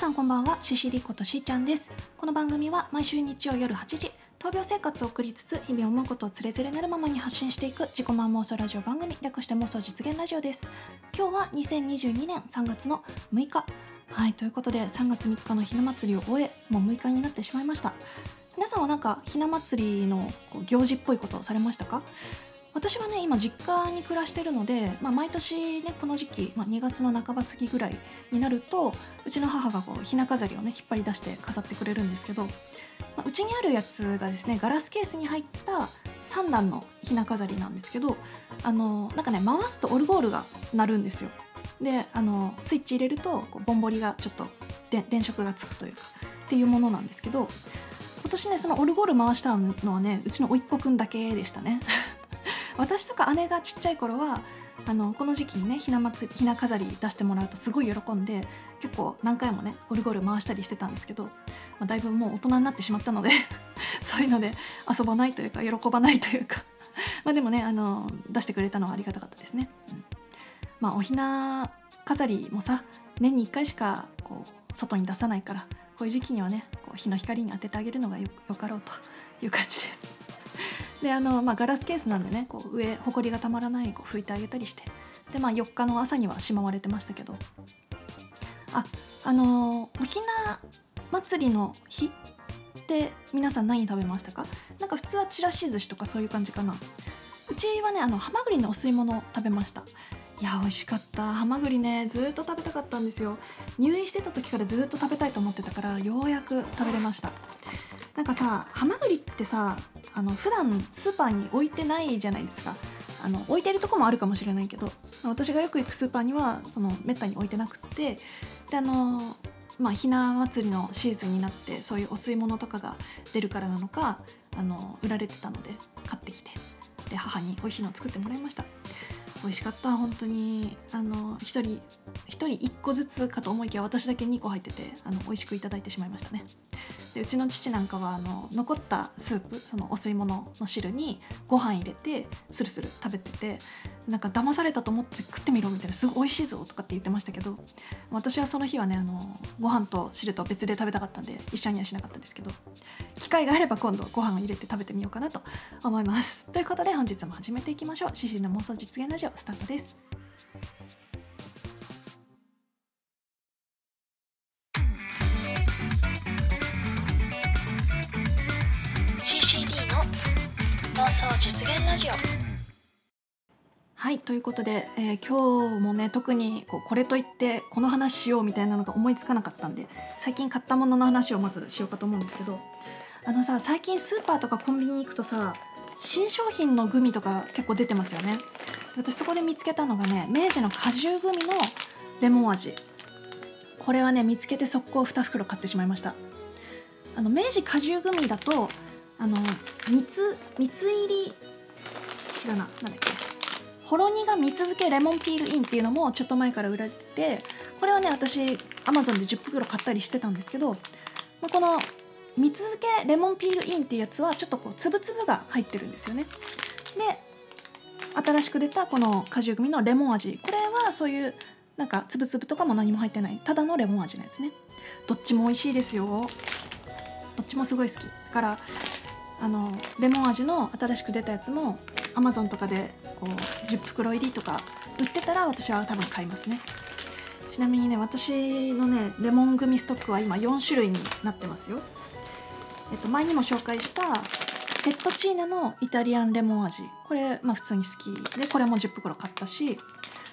さんこんばんはシシリことしーちゃんです。この番組は毎週日曜夜8時闘病生活を送りつつ日々思うことをつれづれなるままに発信していく自己満妄想ラジオ番組略して妄想実現ラジオです。今日は2022年3月の6日。はいということで3月3日のひな祭りを終えもう6日になってしまいました。皆さんはなんかひな祭りの行事っぽいことをされましたか？私はね今実家に暮らしてるので、まあ、毎年ねこの時期、まあ、2月の半ば過ぎぐらいになるとうちの母がこうひな飾りをね引っ張り出して飾ってくれるんですけど、まあ、うちにあるやつがですねガラスケースに入った3段のひな飾りなんですけどあのなんかね回すとオルゴールが鳴るんですよ。であのスイッチ入れるとこうボンボリがちょっとで電飾がつくというかっていうものなんですけど今年ねそのオルゴール回したのはねうちの甥っ子くんだけでしたね。私とか姉がちっちゃい頃はあのこの時期にねひな祭りひな飾り出してもらうとすごい喜んで結構何回もねオルゴール回したりしてたんですけど、まあ、だいぶもう大人になってしまったので そういうので遊ばないというか喜ばないというか まあでもねあの出してくれたのはありがたかったですね。まあおひな飾りもさ年に1回しかこう外に出さないからこういう時期にはねこう日の光に当ててあげるのがよかろうという感じです。であの、まあ、ガラスケースなんでねこう上ほこりがたまらないようにこう拭いてあげたりして。で、まあ、4日の朝にはしまわれてましたけど。ああのおひな祭りの日って皆さん何食べましたか？なんか普通はちらし寿司とかそういう感じかな。うちはねあのハマグリのお吸い物を食べました。いや美味しかった。ハマグリねずっと食べたかったんですよ。入院してた時からずっと食べたいと思ってたからようやく食べれました。なんかさハマグリってさあの普段スーパーに置いてないじゃないですか。あの置いてるとこもあるかもしれないけど私がよく行くスーパーにはそのめったに置いてなくってであのまあひな祭りのシーズンになってそういうお吸い物とかが出るからなのかあの売られてたので買ってきてで母に美味しいのを作ってもらいました。美味しかった本当に。あの1人1人1個ずつかと思いきや私だけ2個入っててあの美味しくいただいてしまいましたね。でうちの父なんかはあの残ったスープそのお吸い物の汁にご飯入れてスルスル食べててなんか騙されたと思って食ってみろみたいなすごい美味しいぞとかって言ってましたけど私はその日はねあのご飯と汁と別で食べたかったんで一緒にはしなかったんですけど機会があれば今度ご飯を入れて食べてみようかなと思います。ということで本日も始めていきましょう「シシの妄想実現ラジオ」スタートです。はいということで、えー、今日もね特にこうこれといってこの話しようみたいなのが思いつかなかったんで最近買ったものの話をまずしようかと思うんですけどあのさ最近スーパーとかコンビニ行くとさ新商品のグミとか結構出てますよね。私そこで見つけたのがね明治の果汁グミのレモン味。これはね見つけて速攻2袋買ってしまいました。あの明治果汁グミだとあの蜜蜜入り違うななんだっけ？ほろ苦蜜漬けレモンピールインっていうのもちょっと前から売られててこれはね私アマゾンで10袋買ったりしてたんですけどこの蜜漬けレモンピールインっていうやつはちょっとこう粒々が入ってるんですよね。で新しく出たこの果汁組のレモン味。これはそういうなんか粒々とかも何も入ってないただのレモン味のやつね。どっちも美味しいですよ。どっちもすごい好き。だからあのレモン味の新しく出たやつもアマゾンとかで10袋入りとか売ってたら私は多分買いますね。ちなみにね私のねレモングミストックは今4種類になってますよ。えっと前にも紹介したペットチーナのイタリアンレモン味。これまあ普通に好きでこれも10袋買ったし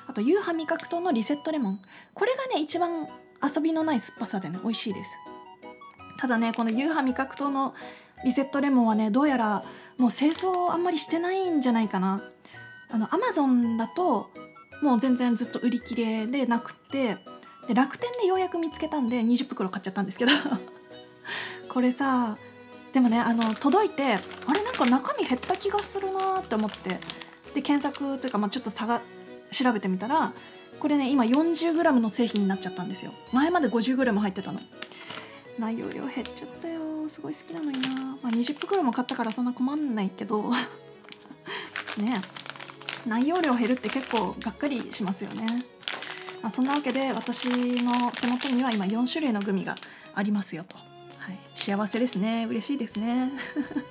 あとユーハ味覚糖のリセットレモン。これがね一番遊びのない酸っぱさでね美味しいです。ただねこのユーハ味覚糖のリセットレモンはねどうやらもう製造あんまりしてないんじゃないかな。あのアマゾンだともう全然ずっと売り切れでなくてで楽天でようやく見つけたんで20袋買っちゃったんですけど。これさでもねあの届いてあれなんか中身減った気がするなって思って。で検索というか、まあ、ちょっと差が調べてみたらこれね今 40g の製品になっちゃったんですよ。前まで 50g 入ってたの。内容量減っちゃったよすごい好きなのにな、まあ、20袋も買ったからそんな困んないけど。ね。え内容量減るって結構がっかりしますよね。まあ、そんなわけで私の手元には今4種類のグミがありますよと、はい、幸せですね。嬉しいですね。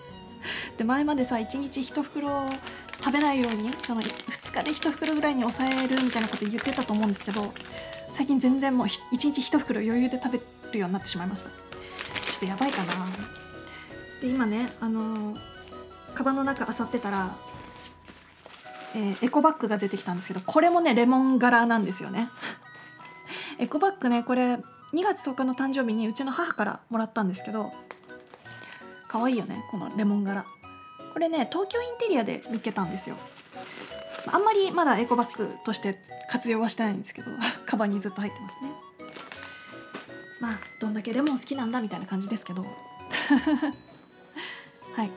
で前までさ1日1袋食べないようにその2日で1袋ぐらいに抑えるみたいなこと言ってたと思うんですけど最近全然もう1日1袋余裕で食べるようになってしまいました。ちょっとやばいかな。で今ねあのー、カバンの中漁ってたらえー、エコバッグが出てきたんですけどこれもねレモン柄なんですよね。エコバッグねこれ2月10日の誕生日にうちの母からもらったんですけど可愛いよねこのレモン柄。これね東京インテリアで見つけたんですよ。あんまりまだエコバッグとして活用はしてないんですけど カバンにずっと入ってますね。まあどんだけレモン好きなんだみたいな感じですけど。はい。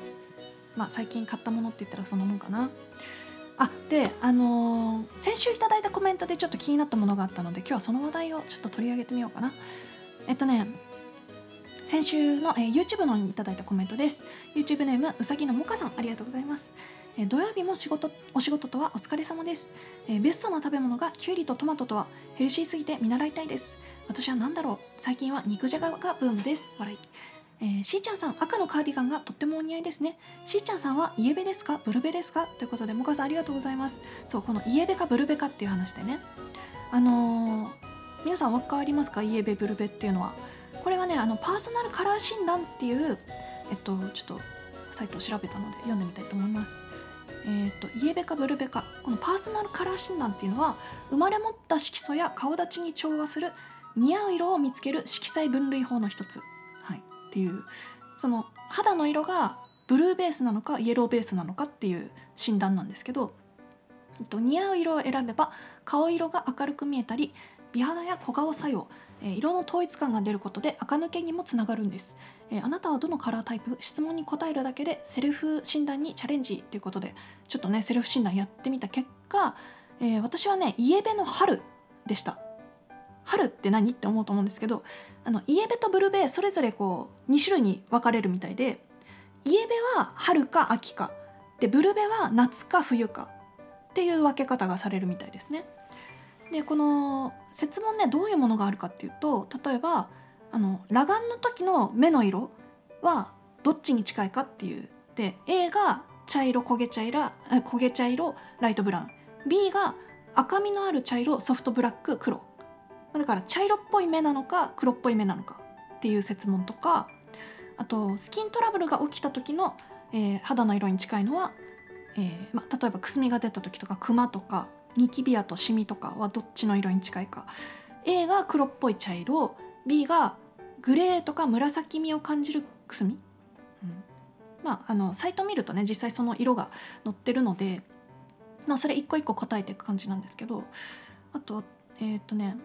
まあ最近買ったものって言ったらそんなもんかな。あであのー、先週いただいたコメントでちょっと気になったものがあったので今日はその話題をちょっと取り上げてみようかな。えっとね先週の、えー、YouTube のにいただいたコメントです。YouTube ネームうさぎのもかさんありがとうございます。え土曜日も仕事お仕事とはお疲れ様です、えベストな食べ物がきゅうりとトマトとはヘルシーすぎて見習いたいです。私は何だろう？最近は肉じゃががブームです。笑い。えー、しーちゃんさん赤のカーディガンがとってもお似合いですね。しーちゃんさんはイエベですか？ブルベですか？ということでもかさんありがとうございます。そうこのイエベかブルベかっていう話でね。あのー、皆さん分かりますか？イエベブルベっていうのは。これはねあのパーソナルカラー診断っていうえっとちょっとサイトを調べたので読んでみたいと思います。えーと、イエベかブルベか。このパーソナルカラー診断っていうのは生まれ持った色素や顔立ちに調和する似合う色を見つける色彩分類法の一つ。っていうその肌の色がブルーベースなのかイエローベースなのかっていう診断なんですけど、えっと、似合う色を選べば顔色が明るく見えたり美肌や小顔作用、え、色の統一感が出ることで垢抜けにもつながるんです、えー、あなたはどのカラータイプ質問に答えるだけでセルフ診断にチャレンジということでちょっとねセルフ診断やってみた結果、えー、私はねイエベの春でした。春って何？って思うと思うんですけどあのイエベとブルベそれぞれこう2種類に分かれるみたいでイエベは春か秋かでブルベは夏か冬かっていう分け方がされるみたいですね。でこの説問ねどういうものがあるかっていうと例えばあの裸眼の時の目の色はどっちに近いかっていう。で A が茶色焦げ茶色焦げ茶色ライトブラウン。B が赤みのある茶色ソフトブラック黒。だから茶色っぽい目なのか黒っぽい目なのかっていう説問とかあとスキントラブルが起きた時の、えー、肌の色に近いのは、えーま、例えばくすみが出た時とかクマとかニキビアとシミとかはどっちの色に近いか。A が黒っぽい茶色 B がグレーとか紫みを感じるくすみ、うん、まああのサイト見るとね実際その色が載ってるのでまあそれ一個一個答えていく感じなんですけどあとえっ、ー、とね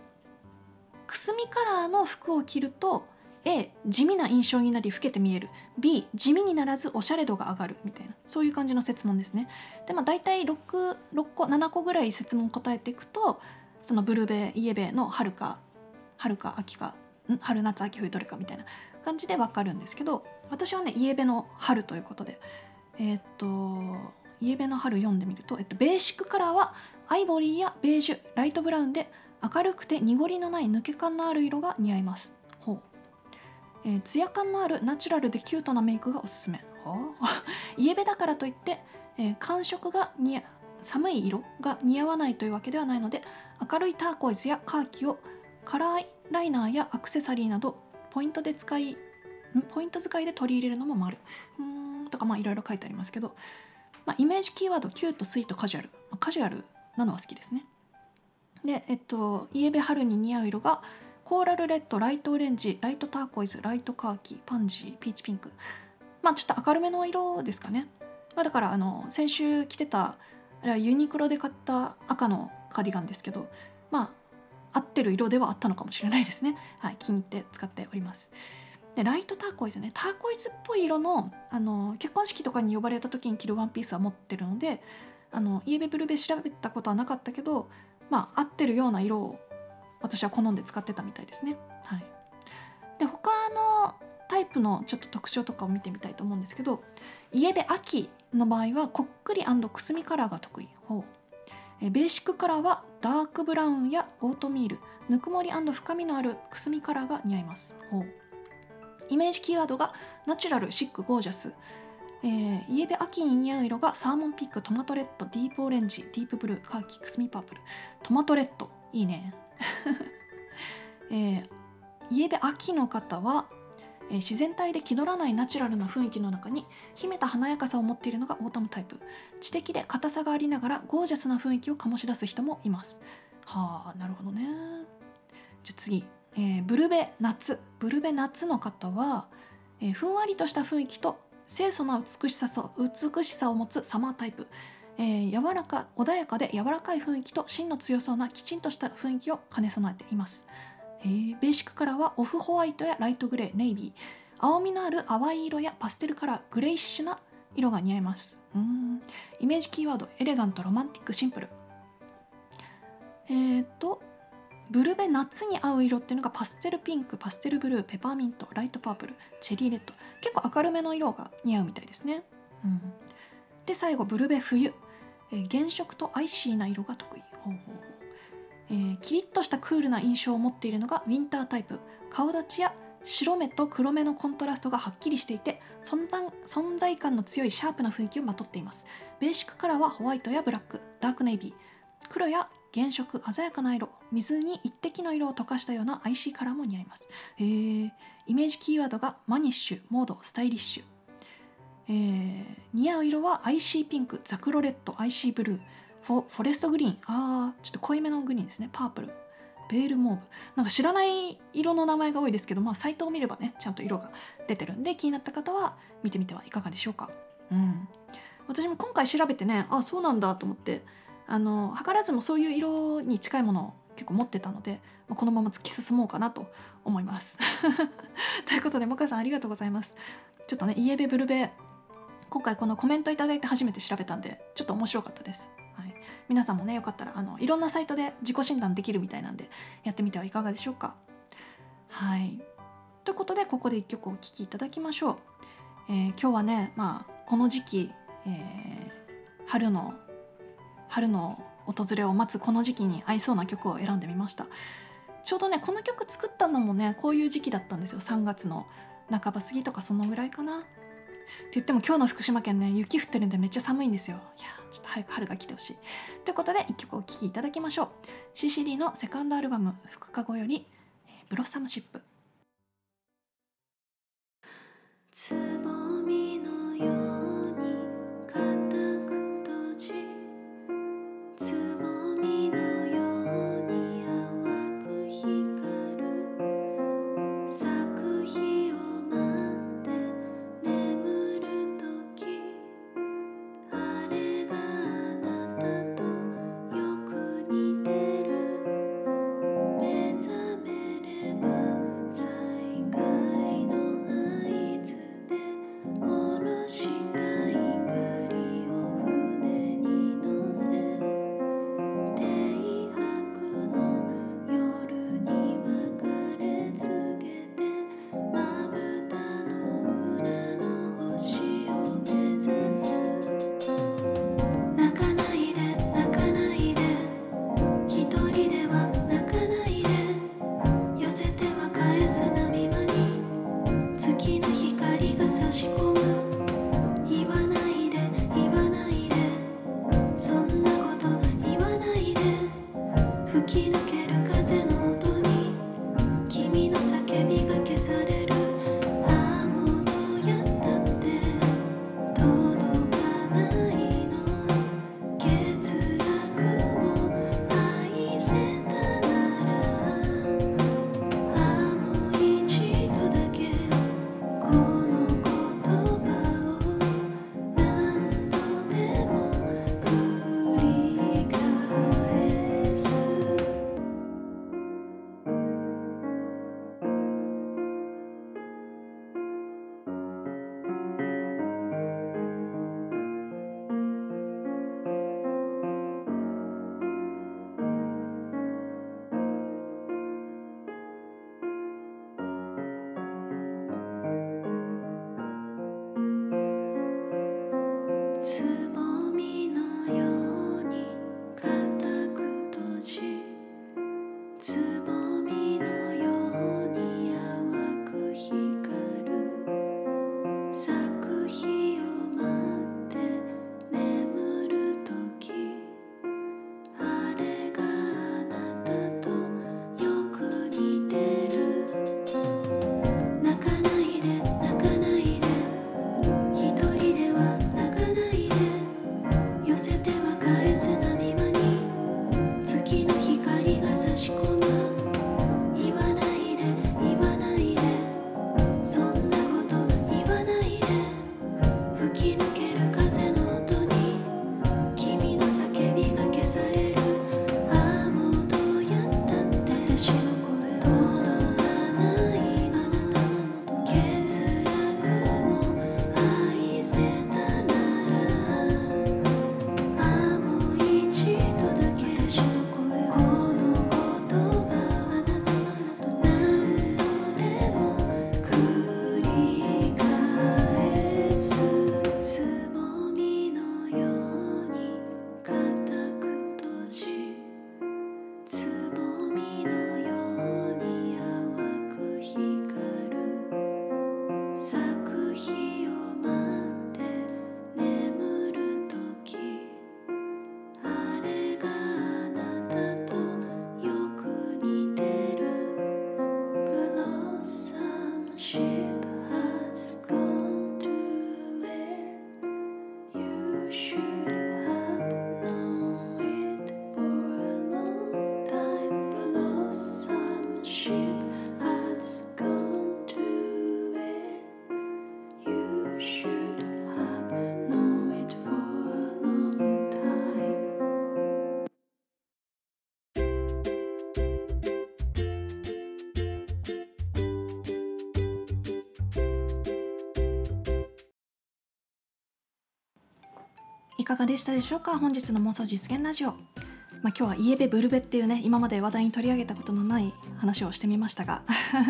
くすみカラーの服を着ると A 地味な印象になり老けて見える。B 地味にならずおしゃれ度が上がるみたいな。そういう感じの説問ですね。でまあ大体 6, 6個7個ぐらい説問答えていくとそのブルベイエベの春か春か秋か春夏秋冬どれかみたいな。感じで分かるんですけど私はねイエベの春ということで。えー、っとイエベの春読んでみると、えっと、ベーシックカラーはアイボリーやベージュライトブラウンで明るくて濁りのない抜け感のある色が似合います。ほう、えー、ツヤ感のあるナチュラルでキュートなメイクがおすすめ。はあ イエベだからといって、えー、寒色が似合寒い色が似合わないというわけではないので明るいターコイズやカーキをカラーライナーやアクセサリーなどポイントで使いポイント使いで取り入れるのも丸。うん。とかまあいろいろ書いてありますけど、まあ、イメージキーワードキュートスイートカジュアル、まあ、カジュアルなのは好きですね。で、えっと、イエベ春に似合う色がコーラルレッドライトオレンジライトターコイズライトカーキパンジーピーチピンク。まあちょっと明るめの色ですかね、まあ、だからあの先週着てたユニクロで買った赤のカーディガンですけどまあ合ってる色ではあったのかもしれないですね。はい気に入って使っております。でライトターコイズね。ターコイズっぽい色のあの結婚式とかに呼ばれた時に着るワンピースは持ってるのであのイエベブルベ調べたことはなかったけどまあ合ってるような色を私は好んで使ってたみたいですね。はい、で他のタイプのちょっと特徴とかを見てみたいと思うんですけどイエベ秋の場合はこっくりくすみカラーが得意ほうベーシックカラーはダークブラウンやオートミール。ぬくもり深みのあるくすみカラーが似合いますほうイメージキーワードがナチュラルシックゴージャス。えー、イエベ秋に似合う色がサーモンピンクトマトレッドディープオレンジディープブルーカーキくすみパープル。トマトレッド。いいね、えー、イエベ秋の方は、えー、自然体で気取らないナチュラルな雰囲気の中に秘めた華やかさを持っているのがオータムタイプ。知的で硬さがありながらゴージャスな雰囲気を醸し出す人もいます。はあなるほどね。じゃあ次、えー、ブルベ夏。ブルベ夏の方は、えー、ふんわりとした雰囲気と清楚な美しさ美しさを持つサマータイプ、えー、柔らか穏やかで柔らかい雰囲気と芯の強そうなきちんとした雰囲気を兼ね備えています。ベーシックカラーはオフホワイトやライトグレーネイビー。青みのある淡い色やパステルカラーグレイッシュな色が似合います。うん。イメージキーワードエレガントロマンティックシンプル。えー、っとブルベ夏に合う色っていうのがパステルピンクパステルブルーペパーミントライトパープルチェリーレッド。結構明るめの色が似合うみたいですね、うん、で最後ブルベ冬、えー、原色とアイシーな色が得意ほうえー、キリッとしたクールな印象を持っているのがウィンタータイプ。顔立ちや白目と黒目のコントラストがはっきりしていて存在存在感の強いシャープな雰囲気をまとっています。ベーシックカラーはホワイトやブラック。ダークネイビー。黒や原色鮮やかな色水に一滴の色を溶かしたような IC カラーも似合います。えー、イメージキーワードがマニッシュモードスタイリッシュ。えー、似合う色は IC ピンクザクロレッド IC ブルーフォフォレストグリーン。あーちょっと濃いめのグリーンですね。パープルベールモーブ。なんか知らない色の名前が多いですけどまあサイトを見ればねちゃんと色が出てるんで気になった方は見てみてはいかがでしょうか。うん。私も今回調べてねあそうなんだと思ってあの図らずもそういう色に近いものを結構持ってたので、このまま突き進もうかなと思います。ということでもかさんありがとうございます。ちょっとねイエベブルベ今回このコメントいただいて初めて調べたんでちょっと面白かったです。はい、皆さんもねよかったらあのいろんなサイトで自己診断できるみたいなんでやってみてはいかがでしょうか。はいということでここで1曲お聴きいただきましょう。えー、今日はね、まあ、この時期、えー、春の春の訪れを待つこの時期に合いそうな曲を選んでみました。ちょうどねこの曲作ったのもねこういう時期だったんですよ。3月の半ば過ぎとかそのぐらいかな。って言っても今日の福島県ね雪降ってるんでめっちゃ寒いんですよ。いやちょっと早く春が来てほしい。ということで1曲お聴きいただきましょう。CCD のセカンドアルバム「福かご」より「ブロッサムシップ」いかがでしたでしょうか？本日の妄想実現ラジオ、まあ、今日はイエベブルベっていうね今まで話題に取り上げたことのない話をしてみましたが。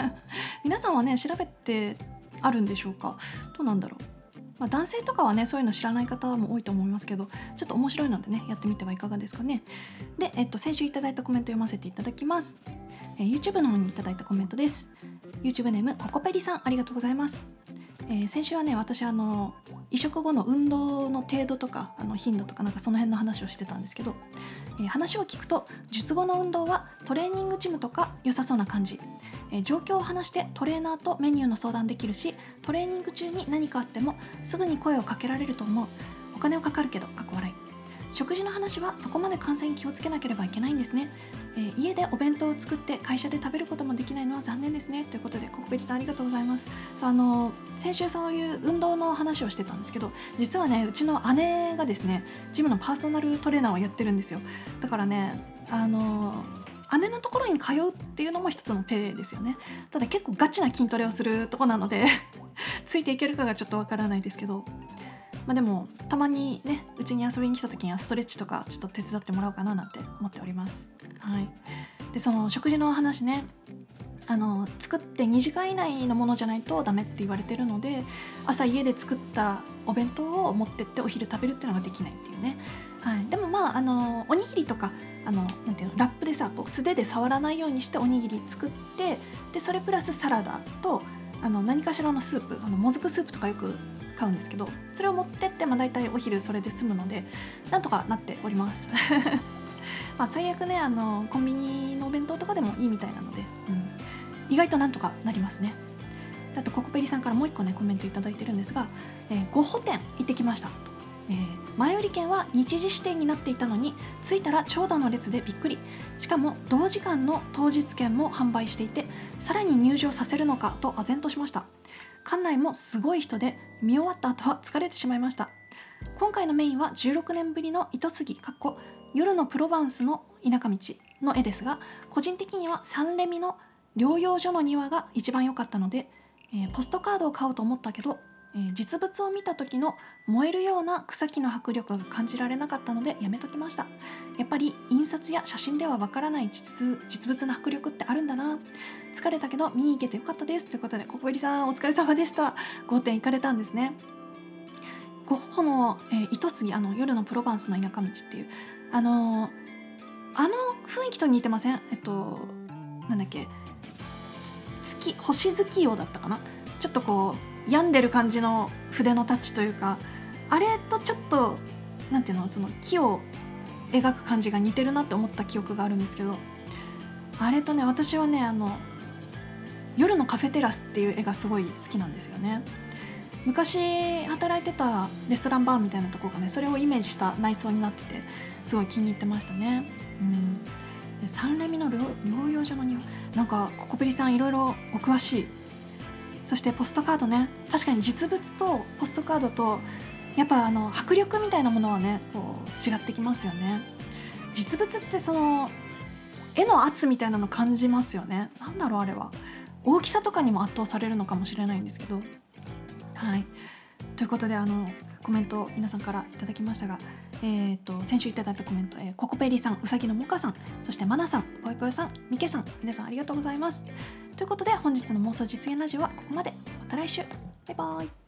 皆さんはね調べてあるんでしょうか？どうなんだろう、まあ、男性とかはねそういうの知らない方も多いと思いますけどちょっと面白いのでねやってみてはいかがですかね。で、えっと、先週いただいたコメント読ませていただきます、え YouTube の方にいただいたコメントです。YouTube ネームココペリさんありがとうございます。えー先週はね私あの移植後の運動の程度とかあの頻度とかなんかその辺の話をしてたんですけど、えー話を聞くと術後の運動はトレーニングジムとか良さそうな感じ、えー状況を話してトレーナーとメニューの相談できるしトレーニング中に何かあってもすぐに声をかけられると思う。お金はかかるけどかっこ笑い。食事の話はそこまで感染気をつけなければいけないんですね、えー家でお弁当を作って会社で食べることもできないのは残念ですね。ということでココペリさんありがとうございます。そうあの先週そういう運動の話をしてたんですけど実はねうちの姉がですねジムのパーソナルトレーナーをやってるんですよ。だからねあの姉のところに通うっていうのも一つの手ですよね。ただ結構ガチな筋トレをするとこなので ついていけるかがちょっとわからないですけど。まあでもたまにねうちに遊びに来た時にはストレッチとかちょっと手伝ってもらおうかななんて思っております。はい。でその食事の話ね。あの作って2時間以内のものじゃないとダメって言われてるので朝家で作ったお弁当を持ってってお昼食べるっていうのができないっていうね、はい、でもまああのおにぎりとかあのなんていうのラップでさこう素手で触らないようにしておにぎり作ってでそれプラスサラダとあの何かしらのスープあのもずくスープとかよく買うんですけどそれを持ってって、まあ、大体お昼それで済むのでなんとかなっております。まあ最悪ねあのコンビニのお弁当とかでもいいみたいなので、うん、意外となんとかなりますね。あとココペリさんからもう一個ねコメントいただいてるんですが、えー、ゴッホ店行ってきました。えー前売り券は日時指定になっていたのに着いたら長蛇の列でびっくり。しかも同時間の当日券も販売していてさらに入場させるのかと唖然としました。館内もすごい人で見終わった後は疲れてしまいました。今回のメインは16年ぶりの糸杉かっこ夜のプロバンスの田舎道の絵ですが個人的にはサンレミの療養所の庭が一番良かったので、えーポストカードを買おうと思ったけど、え実物を見た時の燃えるような草木の迫力が感じられなかったのでやめときました。やっぱり印刷や写真ではわからない実物の迫力ってあるんだな。疲れたけど見に行けてよかったです。ということでココエリさんお疲れ様でした。5点行かれたんですね。ゴッホの、えー糸杉あの夜のプロバンスの田舎道っていう。あのーあの雰囲気と似てません？えっとなんだっけ？月星月夜だったかな？ちょっとこう病んでる感じの筆のタッチというかあれとちょっとなんていうのその木を描く感じが似てるなって思った記憶があるんですけどあれとね私はねあの「夜のカフェテラス」っていう絵がすごい好きなんですよね。昔働いてたレストランバーみたいなとこがねそれをイメージした内装になっててすごい気に入ってましたね。うん。サンレミの療養所の庭なんかココペリさんいろいろお詳しいそしてポストカードね。確かに実物とポストカードとやっぱあの迫力みたいなものはねこう違ってきますよね。実物ってその絵の圧みたいなの感じますよね。なんだろうあれは。大きさとかにも圧倒されるのかもしれないんですけど。はい。ということであのコメント皆さんからいただきましたが、えー、と先週いただいたコメント、えーココペリさんうさぎのもかさんそしてまなさんぽいぽいさんみけさん皆さんありがとうございます。ということで本日の妄想実現ラジオはここまで。また来週。バイバイ。